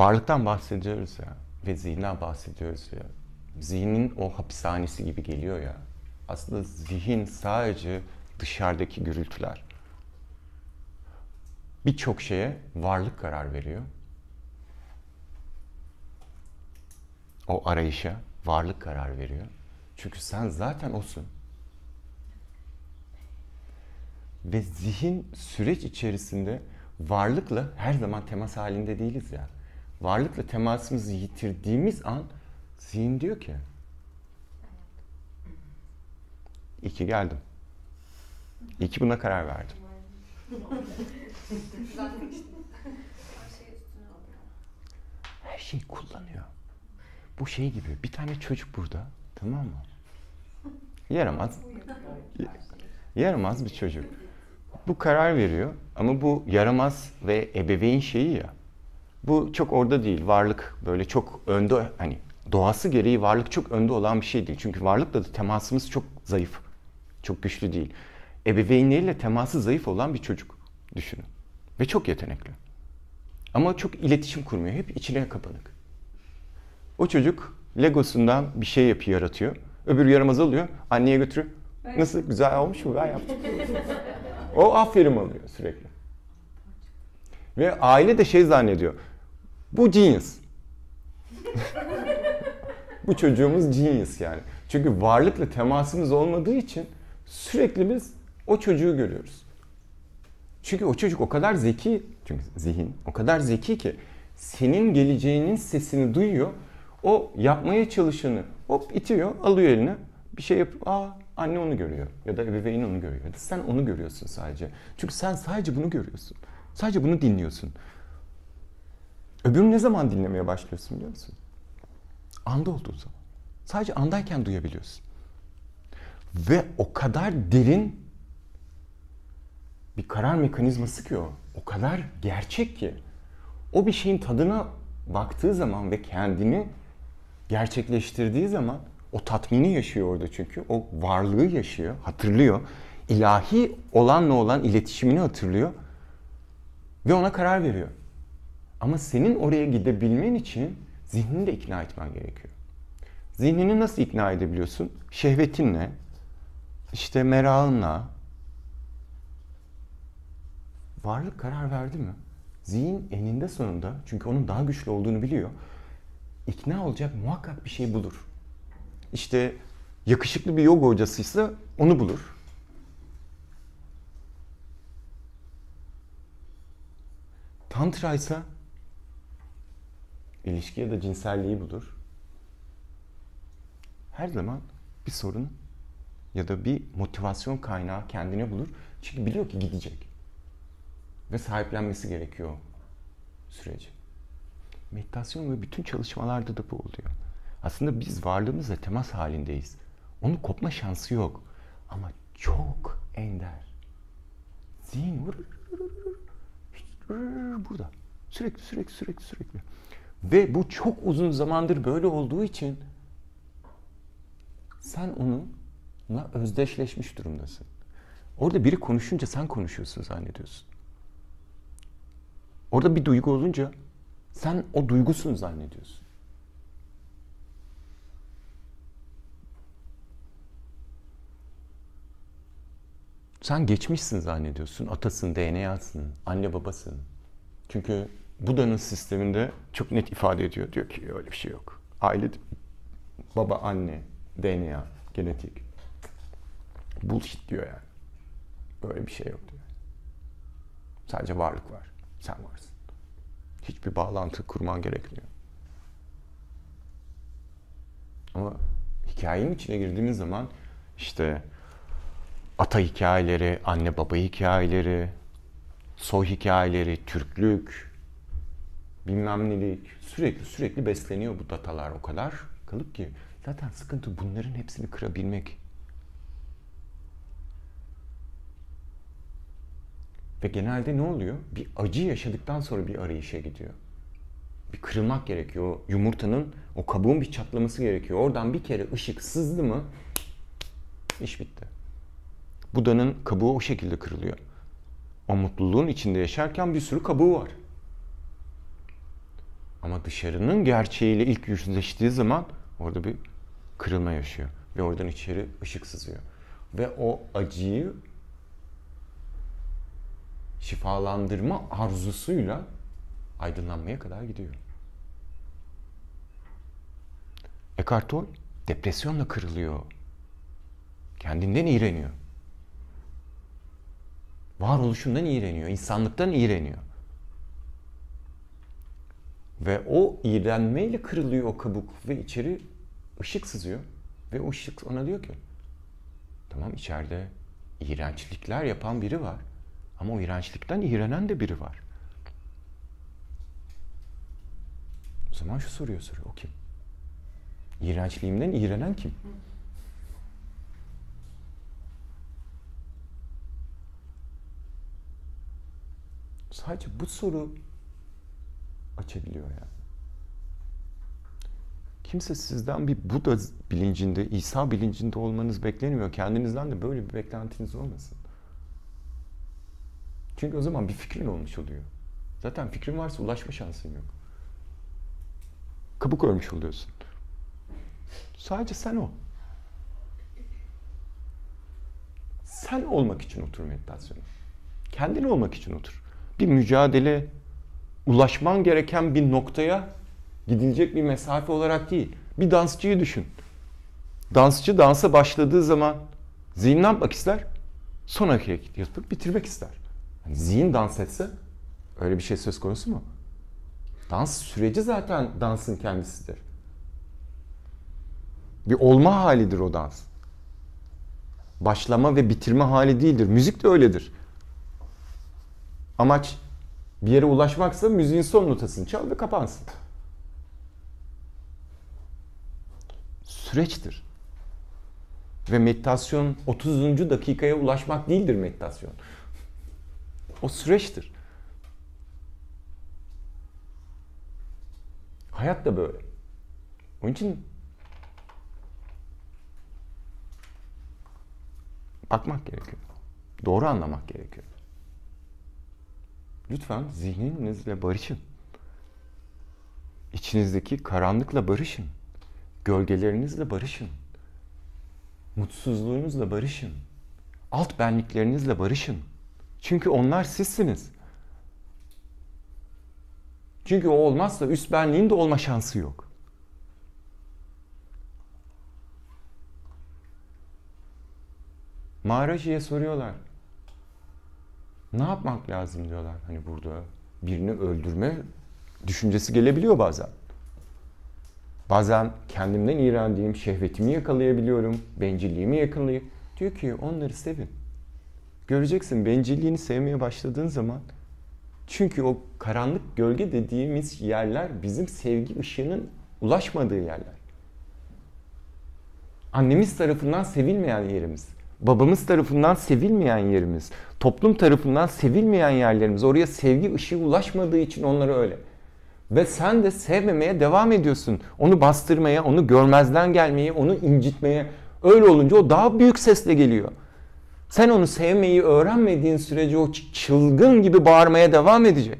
varlıktan bahsediyoruz ya ve zihinden bahsediyoruz ya. Zihnin o hapishanesi gibi geliyor ya. Aslında zihin sadece dışarıdaki gürültüler. Birçok şeye varlık karar veriyor. O arayışa varlık karar veriyor. Çünkü sen zaten osun. Ve zihin süreç içerisinde varlıkla her zaman temas halinde değiliz ya. Varlıkla temasımızı yitirdiğimiz an zihin diyor ki İyi ki geldim. İyi buna karar verdim. Her şeyi kullanıyor. Bu şey gibi bir tane çocuk burada tamam mı? Yaramaz. Yaramaz bir çocuk. Bu karar veriyor ama bu yaramaz ve ebeveyn şeyi ya. Bu çok orada değil. Varlık böyle çok önde hani doğası gereği varlık çok önde olan bir şey değil. Çünkü varlıkla da temasımız çok zayıf. Çok güçlü değil. Ebeveynleriyle teması zayıf olan bir çocuk düşünün. Ve çok yetenekli. Ama çok iletişim kurmuyor. Hep içine kapanık. O çocuk Legosundan bir şey yapıyor, yaratıyor. Öbür yaramaz alıyor, anneye götürüyor. Nasıl güzel olmuş mu? Ben yaptım. o aferin alıyor sürekli. Ve aile de şey zannediyor. Bu genius. bu çocuğumuz genius yani. Çünkü varlıkla temasımız olmadığı için sürekli biz o çocuğu görüyoruz. Çünkü o çocuk o kadar zeki, çünkü zihin o kadar zeki ki senin geleceğinin sesini duyuyor. O yapmaya çalışanı hop itiyor, alıyor eline. Bir şey yapıp aa anne onu görüyor ya da ebeveyn onu görüyor. Ya da sen onu görüyorsun sadece. Çünkü sen sadece bunu görüyorsun. Sadece bunu dinliyorsun. Öbürünü ne zaman dinlemeye başlıyorsun biliyor musun? Anda olduğu zaman. Sadece andayken duyabiliyorsun. Ve o kadar derin bir karar mekanizması ki o. O kadar gerçek ki. O bir şeyin tadına baktığı zaman ve kendini gerçekleştirdiği zaman o tatmini yaşıyor orada çünkü. O varlığı yaşıyor, hatırlıyor. İlahi olanla olan iletişimini hatırlıyor. Ve ona karar veriyor. Ama senin oraya gidebilmen için zihnini de ikna etmen gerekiyor. Zihnini nasıl ikna edebiliyorsun? Şehvetinle, işte merakınla. Varlık karar verdi mi? Zihin eninde sonunda, çünkü onun daha güçlü olduğunu biliyor, ikna olacak muhakkak bir şey bulur. İşte yakışıklı bir yoga hocasıysa onu bulur. Tantra ise ilişki ya da cinselliği bulur. Her zaman bir sorun ya da bir motivasyon kaynağı kendine bulur. Çünkü biliyor ki gidecek. Ve sahiplenmesi gerekiyor süreci. Meditasyon ve bütün çalışmalarda da bu oluyor. Aslında biz varlığımızla temas halindeyiz. Onun kopma şansı yok. Ama çok ender. Zihin burada. Sürekli sürekli sürekli sürekli. Ve bu çok uzun zamandır böyle olduğu için sen onunla özdeşleşmiş durumdasın. Orada biri konuşunca sen konuşuyorsun zannediyorsun. Orada bir duygu olunca sen o duygusun zannediyorsun. Sen geçmişsin zannediyorsun. Atasın, DNA'sın, anne babasın. Çünkü Buda'nın sisteminde çok net ifade ediyor. Diyor ki öyle bir şey yok. Aile, baba, anne, DNA, genetik. Bullshit diyor yani. Böyle bir şey yok diyor. Sadece varlık var. Sen varsın. Hiçbir bağlantı kurman gerekmiyor. Ama hikayenin içine girdiğimiz zaman işte ata hikayeleri, anne baba hikayeleri, soy hikayeleri, Türklük, bilmem nelik sürekli sürekli besleniyor bu datalar o kadar kalıp ki zaten sıkıntı bunların hepsini kırabilmek. Ve genelde ne oluyor? Bir acı yaşadıktan sonra bir arayışa gidiyor. Bir kırılmak gerekiyor. Yumurtanın, o kabuğun bir çatlaması gerekiyor. Oradan bir kere ışık sızdı mı iş bitti. Buda'nın kabuğu o şekilde kırılıyor. O mutluluğun içinde yaşarken bir sürü kabuğu var. Ama dışarının gerçeğiyle ilk yüzleştiği zaman orada bir kırılma yaşıyor. Ve oradan içeri ışık sızıyor. Ve o acıyı şifalandırma arzusuyla aydınlanmaya kadar gidiyor. Eckhart Tolle depresyonla kırılıyor. Kendinden iğreniyor. Varoluşundan iğreniyor, insanlıktan iğreniyor. Ve o iğrenmeyle kırılıyor o kabuk ve içeri ışık sızıyor. Ve o ışık ona diyor ki tamam içeride iğrençlikler yapan biri var. Ama o iğrençlikten iğrenen de biri var. O zaman şu soruyor soruyor. O kim? İğrençliğimden iğrenen kim? Sadece bu soru açabiliyor yani. Kimse sizden bir Buda bilincinde, İsa bilincinde olmanız beklenmiyor. Kendinizden de böyle bir beklentiniz olmasın. Çünkü o zaman bir fikrin olmuş oluyor. Zaten fikrin varsa ulaşma şansın yok. Kabuk ölmüş oluyorsun. Sadece sen ol. Sen olmak için otur meditasyona. Kendin olmak için otur. Bir mücadele, ulaşman gereken bir noktaya gidilecek bir mesafe olarak değil. Bir dansçıyı düşün. Dansçı dansa başladığı zaman zihin ne yapmak ister? Son hareket yapıp bitirmek ister. Yani zihin dans etse öyle bir şey söz konusu mu? Dans süreci zaten dansın kendisidir. Bir olma halidir o dans. Başlama ve bitirme hali değildir. Müzik de öyledir. Amaç bir yere ulaşmaksa müziğin son notasını çal ve kapansın. Süreçtir. Ve meditasyon 30. dakikaya ulaşmak değildir meditasyon. O süreçtir. Hayat da böyle. Onun için bakmak gerekiyor. Doğru anlamak gerekiyor. Lütfen zihninizle barışın. İçinizdeki karanlıkla barışın. Gölgelerinizle barışın. Mutsuzluğunuzla barışın. Alt benliklerinizle barışın. Çünkü onlar sizsiniz. Çünkü o olmazsa üst benliğin de olma şansı yok. Maharaji'ye soruyorlar. Ne yapmak lazım diyorlar hani burada. Birini öldürme düşüncesi gelebiliyor bazen. Bazen kendimden iğrendiğim şehvetimi yakalayabiliyorum, bencilliğimi yakalayıp diyor ki onları sevin. Göreceksin bencilliğini sevmeye başladığın zaman çünkü o karanlık gölge dediğimiz yerler bizim sevgi ışığının ulaşmadığı yerler. Annemiz tarafından sevilmeyen yerimiz. Babamız tarafından sevilmeyen yerimiz. Toplum tarafından sevilmeyen yerlerimiz. Oraya sevgi ışığı ulaşmadığı için onları öyle. Ve sen de sevmemeye devam ediyorsun. Onu bastırmaya, onu görmezden gelmeye, onu incitmeye. Öyle olunca o daha büyük sesle geliyor. Sen onu sevmeyi öğrenmediğin sürece o çılgın gibi bağırmaya devam edecek.